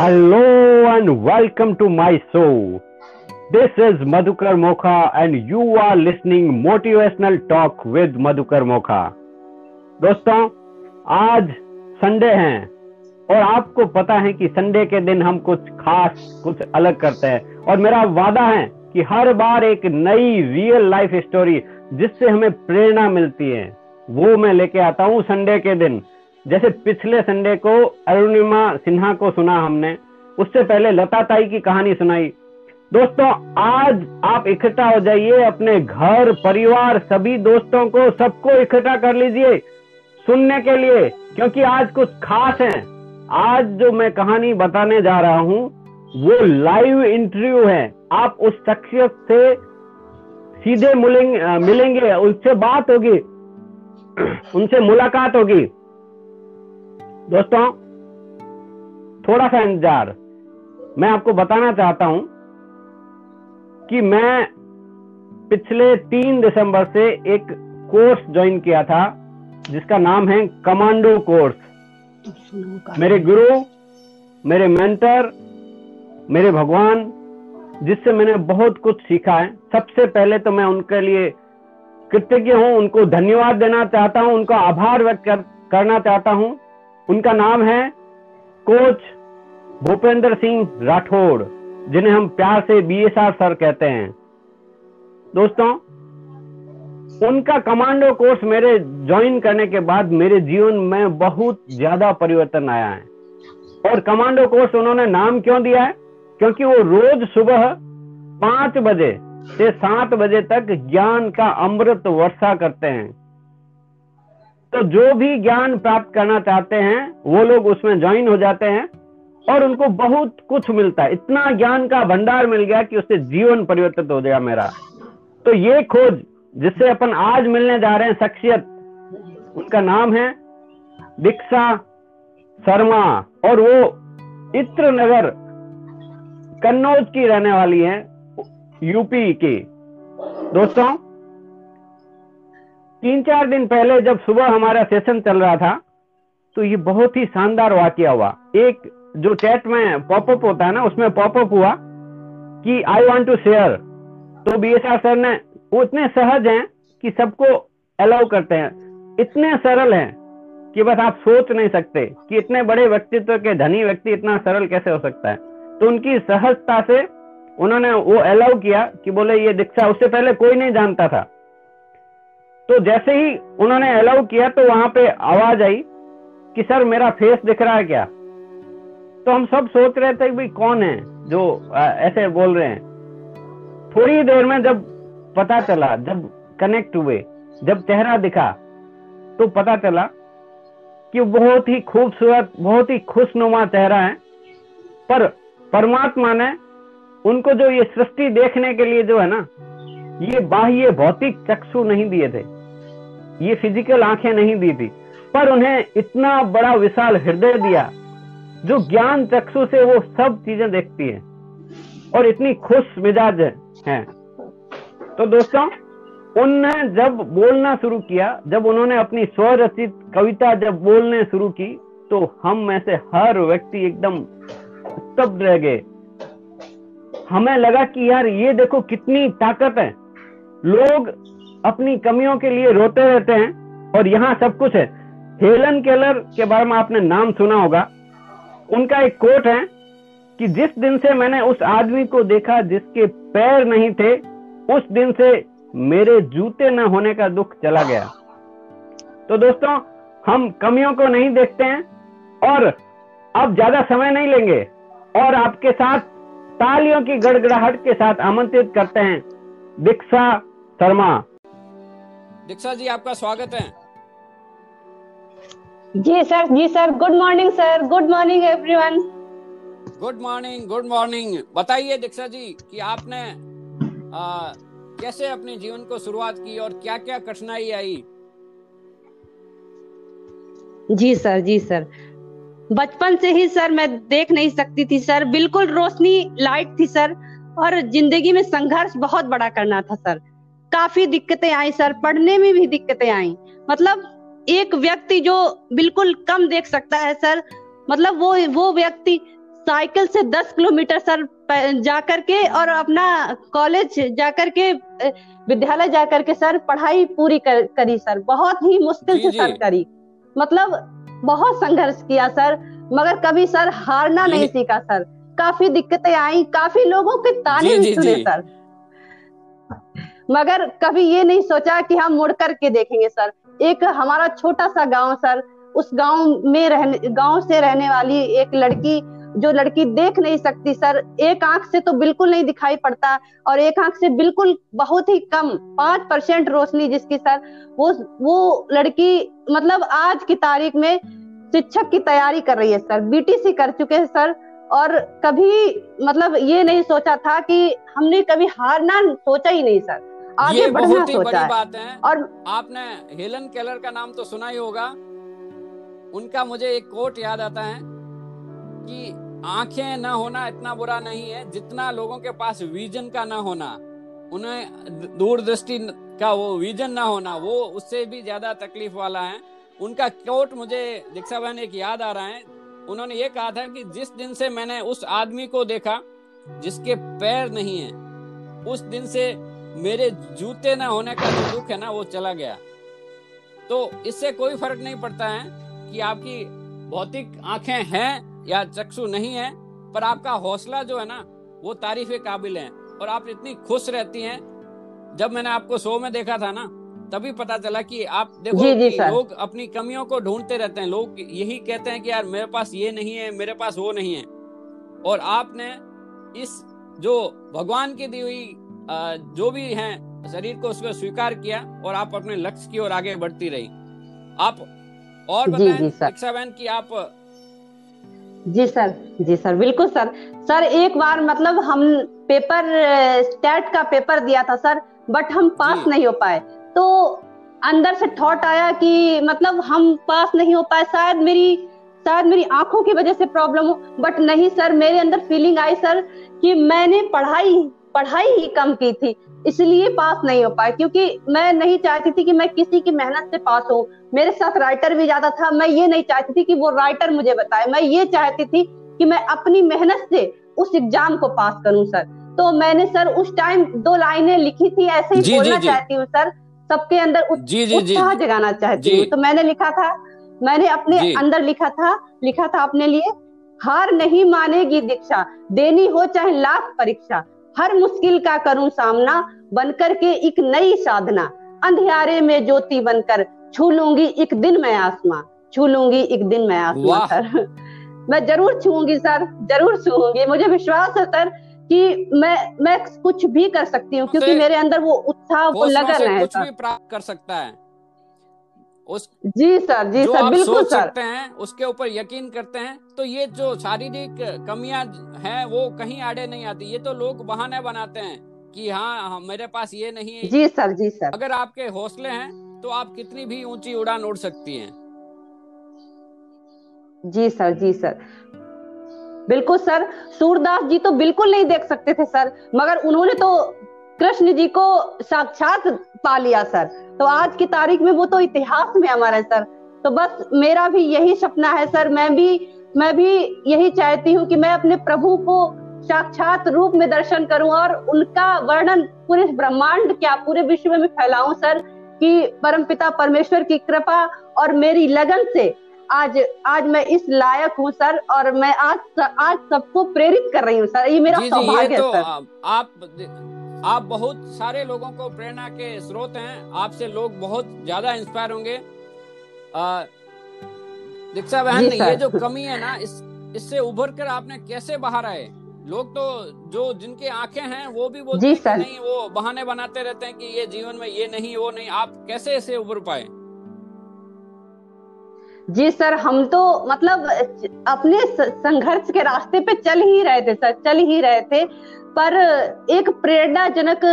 Hello and welcome to my show this is Madhukar Mokha and you are listening motivational talk with Madhukar Mokha दोस्तों, आज Sunday है और आपको पता है कि संडे के दिन हम कुछ खास, कुछ अलग करते हैं। और मेरा वादा है कि हर बार एक नई रियल लाइफ स्टोरी जिससे हमें प्रेरणा मिलती है, वो मैं लेके आता हूँ संडे के दिन। जैसे पिछले संडे को अरुणिमा सिन्हा को सुना हमने, उससे पहले लता ताई की कहानी सुनाई। दोस्तों, आज आप इकट्ठा हो जाइए अपने घर, परिवार, सभी दोस्तों को सबको इकट्ठा कर लीजिए सुनने के लिए, क्योंकि आज कुछ खास है। आज जो मैं कहानी बताने जा रहा हूँ, वो लाइव इंटरव्यू है। आप उस शख्सियत से सीधे मिलेंगे, उनसे बात होगी, उनसे मुलाकात होगी। दोस्तों थोड़ा सा इंतज़ार। मैं आपको बताना चाहता हूँ कि मैं पिछले तीन दिसंबर से एक कोर्स ज्वाइन किया था जिसका नाम है कमांडो कोर्स। मेरे गुरु मेरे मेंटर मेरे भगवान जिससे मैंने बहुत कुछ सीखा है। सबसे पहले तो मैं उनके लिए कृतज्ञ हूँ उनको धन्यवाद देना चाहता हूँ उनका आभार व्यक्त कर, करना चाहता हूँ। उनका नाम है कोच भूपेंद्र सिंह राठौड़ जिन्हें हम प्यार से बीएसआर सर कहते हैं। दोस्तों, उनका कमांडो कोर्स मेरे ज्वाइन करने के बाद मेरे जीवन में बहुत ज़्यादा परिवर्तन आया है। और कमांडो कोर्स उन्होंने नाम क्यों दिया है? क्योंकि वो रोज सुबह पाँच बजे से सात बजे तक ज्ञान का अमृत वर्षा करते हैं। तो जो भी ज्ञान प्राप्त करना चाहते हैं, वो लोग उसमें ज्वाइन हो जाते हैं और उनको बहुत कुछ मिलता है। इतना ज्ञान का भंडार मिल गया कि उससे जीवन परिवर्तित हो गया मेरा। तो ये खोज जिससे अपन आज मिलने जा रहे हैं, शख्सियत, उनका नाम है दीक्षा शर्मा और वो इत्र नगर कन्नौज की रहने वाली है, यूपी की। दोस्तों तीन चार दिन पहले जब सुबह हमारा सेशन चल रहा था तो ये बहुत ही शानदार वाक्य हुआ। एक जो चैट में पॉपअप होता है ना, उसमें पॉपअप हुआ कि आई वांट टू शेयर तो बी एस आर सर ने, वो इतने सहज हैं कि सबको अलाउ करते हैं। इतने सरल हैं कि बस आप सोच नहीं सकते कि इतने बड़े व्यक्तित्व के धनी व्यक्ति इतना सरल कैसे हो सकता है? तो उनकी सहजता से उन्होंने वो अलाउ किया कि बोले, ये दीक्षा उससे पहले कोई नहीं जानता था। तो जैसे ही उन्होंने अलाउ किया तो वहाँ पे आवाज़ आई कि सर मेरा फेस दिख रहा है क्या? तो हम सब सोच रहे थे भाई कौन है जो आ, ऐसे बोल रहे हैं। थोड़ी देर में जब पता चला जब कनेक्ट हुए जब चेहरा दिखा तो पता चला कि बहुत ही खूबसूरत बहुत ही खुशनुमा चेहरा है। पर परमात्मा ने उनको जो ये सृष्टि देखने के लिए जो है ना ये बाह्य भौतिक चक्षु नहीं दिए थे। ये फ़िज़िकल आँखें नहीं दी थी, पर उन्हें इतना बड़ा विशाल हृदय दिया जो ज्ञान चक्षु से वो सब चीज़ें देखती है और इतनी खुश मिजाज है। तो दोस्तों, उनने जब बोलना शुरू किया, जब उन्होंने अपनी स्वरचित कविता जब बोलने शुरू की तो हम में से हर व्यक्ति एकदम स्तब्ध रह गए। हमें लगा कि यार ये देखो कितनी ताकत है। लोग अपनी कमियों के लिए रोते रहते हैं और यहाँ सब कुछ है। हेलन केलर के बारे में आपने नाम सुना होगा। उनका एक कोट है कि जिस दिन से मैंने उस आदमी को देखा जिसके पैर नहीं थे, उस दिन से मेरे जूते न होने का दुख चला गया। तो दोस्तों, हम कमियों को नहीं देखते हैं और अब ज़्यादा समय नहीं लेंगे और आपके साथ तालियों की गड़गड़ाहट के साथ आमंत्रित करते हैं दीक्षा शर्मा। दीक्षा जी आपका स्वागत है। जी सर जी sir good morning sir good morning everyone good morning good morning बताइए दीक्षा जी कि आपने आ, कैसे अपने जीवन को शुरुआत की और क्या क्या कठिनाई आई? जी सर जी सर. बचपन से ही सर मैं देख नहीं सकती थी सर. बिल्कुल रोशनी लाइट थी सर. और ज़िंदगी में संघर्ष बहुत बड़ा करना था सर. काफ़ी दिक्कतें आई सर पढ़ने में भी दिक्कतें आई। मतलब एक व्यक्ति जो बिल्कुल कम देख सकता है सर मतलब वो वो व्यक्ति साइकिल से दस किलोमीटर सर जा करके और अपना कॉलेज जा करके विद्यालय जा करके सर पढ़ाई पूरी कर, करी सर। बहुत ही मुश्किल से सर करी। मतलब बहुत संघर्ष किया सर मगर कभी सर हारना नहीं सीखा सर। काफ़ी दिक्कतें आई काफ़ी लोगों के ताने भी सुने सर। मगर कभी ये नहीं सोचा कि हम मुड़ करके देखेंगे, सर। एक हमारा छोटा सा गाँव, सर, उस गाँव में रहने, गाँव से रहने वाली एक लड़की, जो लड़की देख नहीं सकती, सर, एक आँख से तो बिल्कुल नहीं दिखाई पड़ता और एक आँख से बिल्कुल बहुत ही कम, पाँच परसेंट रोशनी जिसकी, सर, वो वो लड़की मतलब आज की तारीख में शिक्षक की तैयारी कर रही है, सर बीटीसी कर चुके हैं, सर, और कभी मतलब ये नहीं सोचा था कि हमने कभी हारना सोचा ही नहीं, सर। आगे बढ़ना बहुत ही बात है। और आपने हेलन केलर का नाम तो सुना ही होगा। उनका मुझे एक कोट याद आता है कि आँखें न होना इतना बुरा नहीं है जितना लोगों के पास विजन का ना होना उन्हें दूरदृष्टि का वो विजन ना होना वो उससे भी ज़्यादा तकलीफ़ वाला है। उनका कोट मुझे दीक्षा बहन एक याद आ रहा है। उन्होंने ये कहा था कि जिस दिन से मैंने उस आदमी को देखा जिसके पैर नहीं है उस दिन से मेरे जूते ना होने का जो दुख है ना वो चला गया। तो इससे कोई फ़र्क नहीं पड़ता है कि आपकी भौतिक आँखें हैं या चक्षु नहीं है पर आपका हौसला जो है ना वो तारीफ़ काबिल है और आप इतनी खुश रहती हैं। जब मैंने आपको शो में देखा था ना तभी पता चला कि आप देखो जी, जी, कि लोग अपनी कमियों को ढूंढते रहते हैं। लोग यही कहते हैं कि यार मेरे पास ये नहीं है मेरे पास वो नहीं है। और आपने इस जो भगवान की दी हुई जो भी है शरीर को उसको स्वीकार किया और आप अपने लक्ष्य की ओर आगे बढ़ती रही। आप और बताएँ शिक्षा बहन की आप जी सर। जी सर बिल्कुल सर। सर एक बार मतलब हम पेपर स्टेट का पेपर दिया था सर बट हम पास नहीं हो पाए। तो अंदर से थॉट आया कि मतलब हम पास नहीं हो पाए। शायद मेरी शायद मेरी आँखों की वजह से प्रॉब्लम हो बट नहीं सर मेरे अंदर फीलिंग आई सर कि मैंने पढ़ाई पढ़ाई ही कम की थी इसलिए पास नहीं हो पाए क्योंकि मैं नहीं चाहती थी कि मैं किसी की मेहनत से पास हो। मेरे साथ राइटर भी ज़्यादा था मैं ये नहीं चाहती थी कि वो राइटर मुझे बताए। मैं ये चाहती थी कि मैं अपनी मेहनत से उस एग्ज़ाम को पास करूँ सर। तो मैंने सर उस टाइम दो लाइनें लिखी थी ऐसे ही बोलना चाहती हूँ सर सबके अंदर उत्साह जगाना चाहती हूँ। तो मैंने लिखा था मैंने अपने अंदर लिखा था लिखा था अपने लिए हार नहीं मानेगी दीक्षा देनी हो चाहे लाख परीक्षा। हर मुश्किल का करूँ सामना बनकर के एक नई साधना। अंधियारे में ज्योति बनकर छू लूँगी एक दिन मैं आसमां छू लूँगी एक दिन मैं आसमां सर। मैं ज़रूर छूँगी सर ज़रूर छूँगी। मुझे विश्वास है सर कि मैं मैं कुछ भी कर सकती हूँ क्योंकि मेरे अंदर वो उत्साह वो लगन है कुछ भी प्राप्त कर सकता है। उस जी सर जी सर बिल्कुल सोच सर। सकते हैं उसके ऊपर यकीन करते हैं तो ये जो शारीरिक कमियाँ हैं वो कहीं आड़े नहीं आती। ये तो लोग बहाने बनाते हैं कि हाँ, हाँ मेरे पास ये नहीं है। जी सर जी सर। अगर आपके हौसले हैं तो आप कितनी भी ऊँची उड़ान उड़ सकती हैं। जी सर जी सर। बिल्कुल सर सूरदास जी तो बिल्कुल नहीं देख सकते थे सर मगर उन्होंने तो कृष्ण जी को साक्षात पा लिया सर। तो आज की तारीख में वो तो इतिहास में हमारा सर। तो बस मेरा भी यही सपना है सर। मैं भी मैं भी यही चाहती हूँ कि मैं अपने प्रभु को साक्षात रूप में दर्शन करूँ और उनका वर्णन पूरे ब्रह्मांड क्या पूरे विश्व में फैलाऊं सर कि परमपिता परमेश्वर की कृपा और मेरी लगन से आज आज मैं इस लायक हूँ सर और मैं आज आज सबको प्रेरित कर रही हूँ सर। ये मेरा सौभाग्य है तो सर। आप आप बहुत सारे लोगों को प्रेरणा के स्रोत हैं। आपसे लोग बहुत ज़्यादा इंस्पायर होंगे। दीक्षा बहन ये जो कमी है ना इस इससे उभर कर आपने कैसे बाहर आए? लोग तो जो जिनके आँखें हैं वो भी बोलते नहीं वो बहाने बनाते रहते हैं कि ये जीवन में ये नहीं वो नहीं। आप कैसे इसे उभर पाए? जी सर, हम तो मतलब अपने संघर्ष के रास्ते पे चल ही रहे थे सर, चल ही रहे थे। पर एक प्रेरणाजनक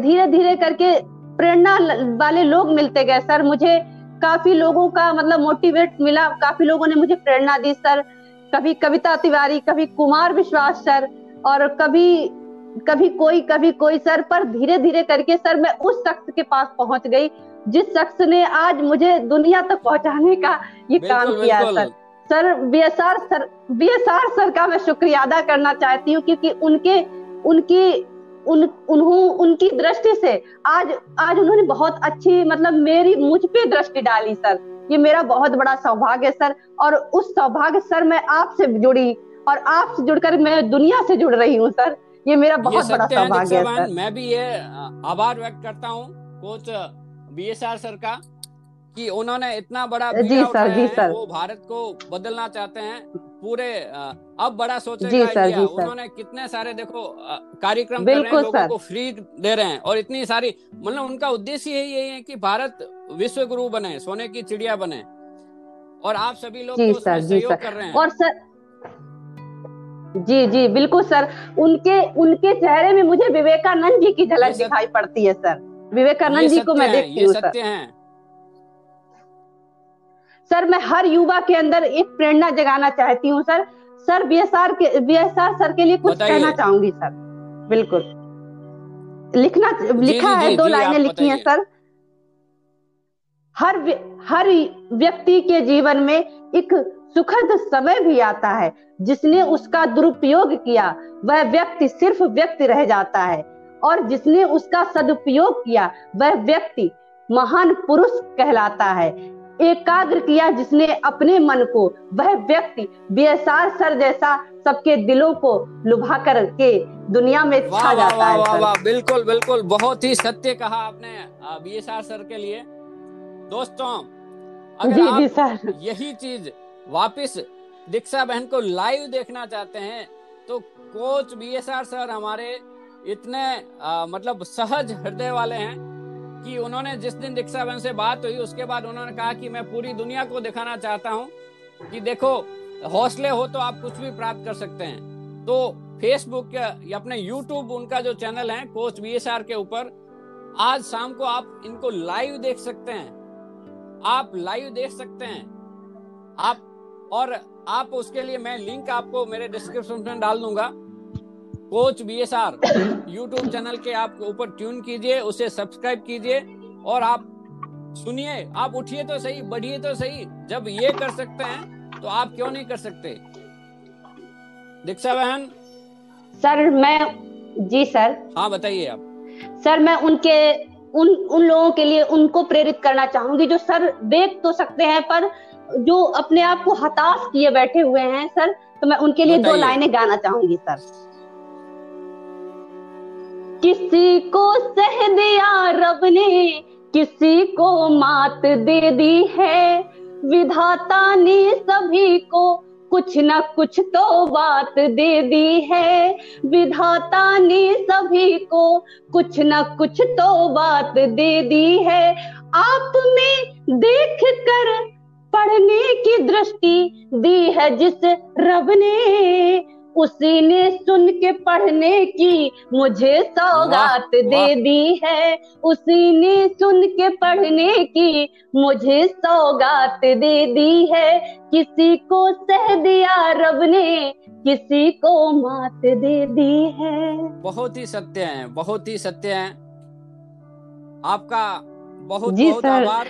धीरे धीरे करके प्रेरणा वाले लोग मिलते गए सर। मुझे काफ़ी लोगों का मतलब मोटिवेट मिला, काफ़ी लोगों ने मुझे प्रेरणा दी सर। कभी कविता तिवारी, कभी कुमार विश्वास सर और कभी कभी कोई कभी कोई सर। पर धीरे धीरे करके सर, मैं उस शख्स के पास पहुँच गई। जिस शख्स ने आज मुझे दुनिया तक पहुँचाने का ये काम किया sir. Sir BSR sir BSR sir का मैं शुक्रिया अदा करना चाहती हूँ क्योंकि उनके उनकी उन उन्हों उनकी दृष्टि से आज आज उन्होंने बहुत अच्छी मतलब मेरी मुझ पे दृष्टि डाली सर। ये मेरा बहुत बड़ा सौभाग्य सर। और उस सौभाग्य सर मैं आपसे जुड़ी और आपसे जुड़कर मैं दुनिया से जुड़ रही हूँ सर। ये मेरा बहुत ये बड़ा सौभाग्य है सर। मैं भी ये आभार व्यक्त करता हूँ। Coach B S R sir का कि उन्होंने इतना बड़ा जी सर जी सर। वो भारत को बदलना चाहते हैं पूरे अब बड़ा सोचेगा सर, इंडिया उन्होंने कितने सारे देखो कार्यक्रम कर रहे हैं लोगों को फ्री दे रहे हैं और इतनी सारी मतलब उनका उद्देश्य यही यही है कि भारत विश्व गुरु बने सोने की चिड़िया बने। और आप सभी लोग जी सर जी सर। कर रहे हैं। और सर जी जी बिल्कुल सर। उनके उनके चेहरे में मुझे विवेकानंद जी की झलक दिखाई पड़ती है सर। विवेकानंद जी को मैं देखती हूँ सर। सर मैं हर युवा के अंदर एक प्रेरणा जगाना चाहती हूँ सर। सर बीएसआर के बीएसआर सर के लिए कुछ कहना चाहूँगी सर। बिल्कुल। लिखना लिखा है दो लाइनें लिखी हैं सर। हर हर व्यक्ति के जीवन में एक सुखद समय भी आता है। जिसने उसका दुरुपयोग किया वह व्यक्ति सिर्फ़ व्यक्ति रह जाता है। और जिसने उसका सदुपयोग किया वह व्यक्ति महान पुरुष कहलाता है। एकाग्र किया जिसने अपने मन को वह व्यक्ति बीएसआर सर जैसा सबके दिलों को लुभा कर के दुनिया में छा जाता वाह, है। वाह, वाह, बिल्कुल बिल्कुल बहुत ही सत्य कहा आपने बीएसआर सर के लिए। दोस्तों अगर जी, आप जी, सर। यही चीज़ वापस दीक्षा बहन को लाइव देखना चाहते हैं तो कोच बीएसआर सर हमारे इतने आ, मतलब सहज हृदय वाले हैं कि उन्होंने जिस दिन दीक्षा बहन से बात हुई उसके बाद उन्होंने कहा कि मैं पूरी दुनिया को दिखाना चाहता हूँ कि देखो हौसले हो तो आप कुछ भी प्राप्त कर सकते हैं। तो फेसबुक या अपने यूट्यूब उनका जो चैनल है कोच बी के ऊपर आज शाम को आप इनको लाइव देख सकते हैं। आप लाइव देख सकते हैं। आप और आप उसके लिए मैं लिंक आपको मेरे डिस्क्रिप्शन में डाल दूँगा। Coach B S R YouTube channel के आप ऊपर ट्यून कीजिए उसे सब्सक्राइब कीजिए और आप सुनिए आप उठिए तो सही बढ़िए तो सही। जब ये कर सकते हैं तो आप क्यों नहीं कर सकते? दीक्षा बहन? सर मैं जी सर। हाँ बताइए आप। सर मैं उनके उन उन लोगों के लिए उनको प्रेरित करना चाहूँगी जो सर देख तो सकते हैं पर जो अपने आप को हताश किए बैठे हुए हैं सर तो मैं उनके लिए दो लाइनें गाना चाहूँगी सर। किसी को सह दिया रब ने, किसी को मात दे दी है। विधाता ने सभी को कुछ न कुछ तो बात दे दी है। विधाता ने सभी को कुछ न कुछ तो बात दे दी है। आप में देख कर पढ़ने की दृष्टि दी है जिस रब ने। उसी ने सुन के पढ़ने की मुझे सौगात दे दी है। उसी ने सुन के पढ़ने की मुझे सौगात दे दी है। किसी को सह दिया रब ने किसी को मात दे दी है। बहुत ही सत्य है बहुत ही सत्य है। आपका बहुत बहुत आभार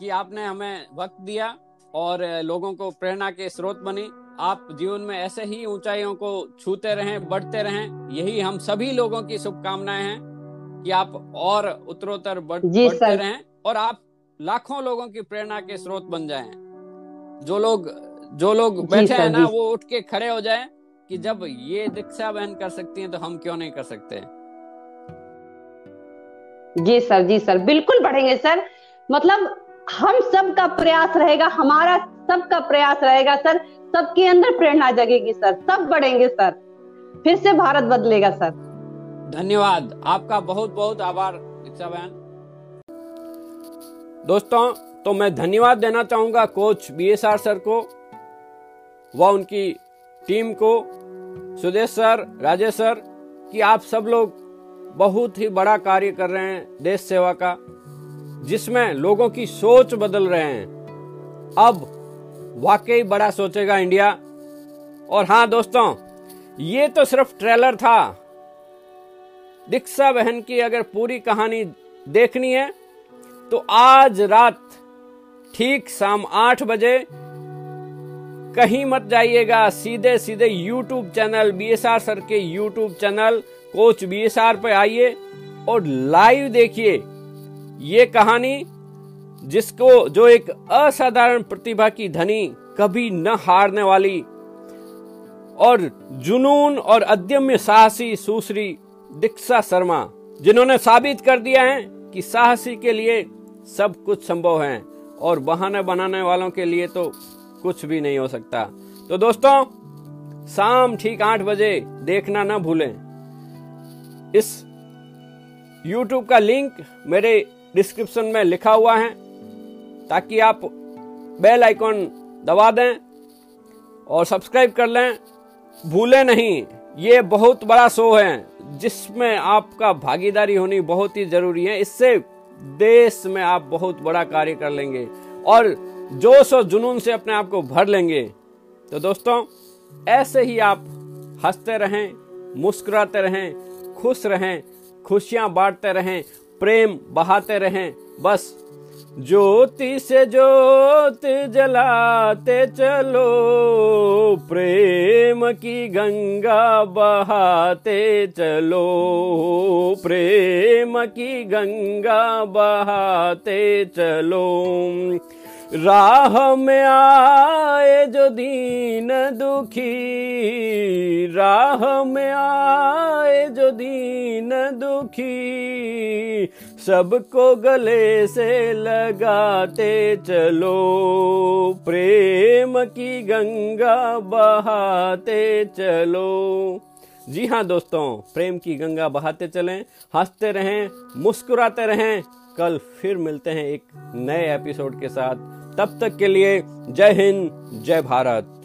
कि आपने हमें वक्त दिया और लोगों को प्रेरणा के स्रोत बनी। आप जीवन में ऐसे ही ऊंचाइयों को छूते रहें बढ़ते रहें। यही हम सभी लोगों की शुभकामनाएँ हैं कि आप और उत्तरोत्तर बढ़, बढ़ते रहें और आप लाखों लोगों की प्रेरणा के स्रोत बन जाएँ। जो लोग जो लोग बैठे हैं ना वो उठ के खड़े हो जाएँ कि जब ये दीक्षा बहन कर सकती हैं तो हम क्यों नहीं कर सकते? जी सर जी सर बिल्कुल बढ़ेंगे सर। मतलब हम सब का प्रयास रहेगा हमारा सबका प्रयास रहेगा, सर। सबके अंदर प्रेरणा जगेगी, सर। सब बढ़ेंगे, सर। फिर से भारत बदलेगा, सर। धन्यवाद। आपका बहुत बहुत आभार, दीक्षा बहन। दोस्तों तो मैं धन्यवाद देना चाहूँगा coach B S R sir को व उनकी टीम को, सुदेश सर, राजेश सर, कि आप सब लोग बहुत ही बड़ा कार्य कर रहे हैं देश सेवा का, जिसमें लोगों की सोच बदल रहे हैं। अब वाकई बड़ा सोचेगा इंडिया। और हाँ दोस्तों, ये तो सिर्फ़ ट्रेलर था। दीक्षा बहन की अगर पूरी कहानी देखनी है तो आज रात ठीक शाम आठ बजे कहीं मत जाइएगा। सीधे सीधे YouTube channel B S R sir के YouTube channel, coach B S R पे आइए और लाइव देखिए ये कहानी। जिसको जो एक असाधारण प्रतिभा की धनी कभी न हारने वाली और जुनून और अद्यम्य साहसी सुश्री दीक्षा शर्मा, जिन्होंने साबित कर दिया है कि साहसी के लिए सब कुछ संभव है और बहाने बनाने वालों के लिए तो कुछ भी नहीं हो सकता। तो दोस्तों, शाम ठीक आठ बजे देखना ना भूलें। इस YouTube का लिंक मेरे डिस्क्रिप्शन में लिखा हुआ है। ताकि आप बेल आइकॉन दबा दें और सब्सक्राइब कर लें। भूलें नहीं, ये बहुत बड़ा शो है, जिसमें आपका भागीदारी होनी बहुत ही ज़रूरी है। इससे देश में आप बहुत बड़ा कार्य कर लेंगे और जोश और जुनून से अपने आप को भर लेंगे। तो दोस्तों, ऐसे ही आप हँसते रहें, मुस्कुराते रहें, खुश रहें, खुशियाँ बांटते रहें, प्रेम बहाते रहें, बस ज्योति से ज्योत जलाते चलो, प्रेम की गंगा बहाते चलो, प्रेम की गंगा बहाते चलो। राह में आए जो दीन दुखी, राह में आए जो दीन दुखी सबको गले से लगाते चलो, प्रेम की गंगा बहाते चलो। जी हाँ दोस्तों, प्रेम की गंगा बहाते चलें, हँसते रहें, मुस्कुराते रहें। कल फिर मिलते हैं एक नए एपिसोड के साथ। तब तक के लिए जय हिंद, जय भारत।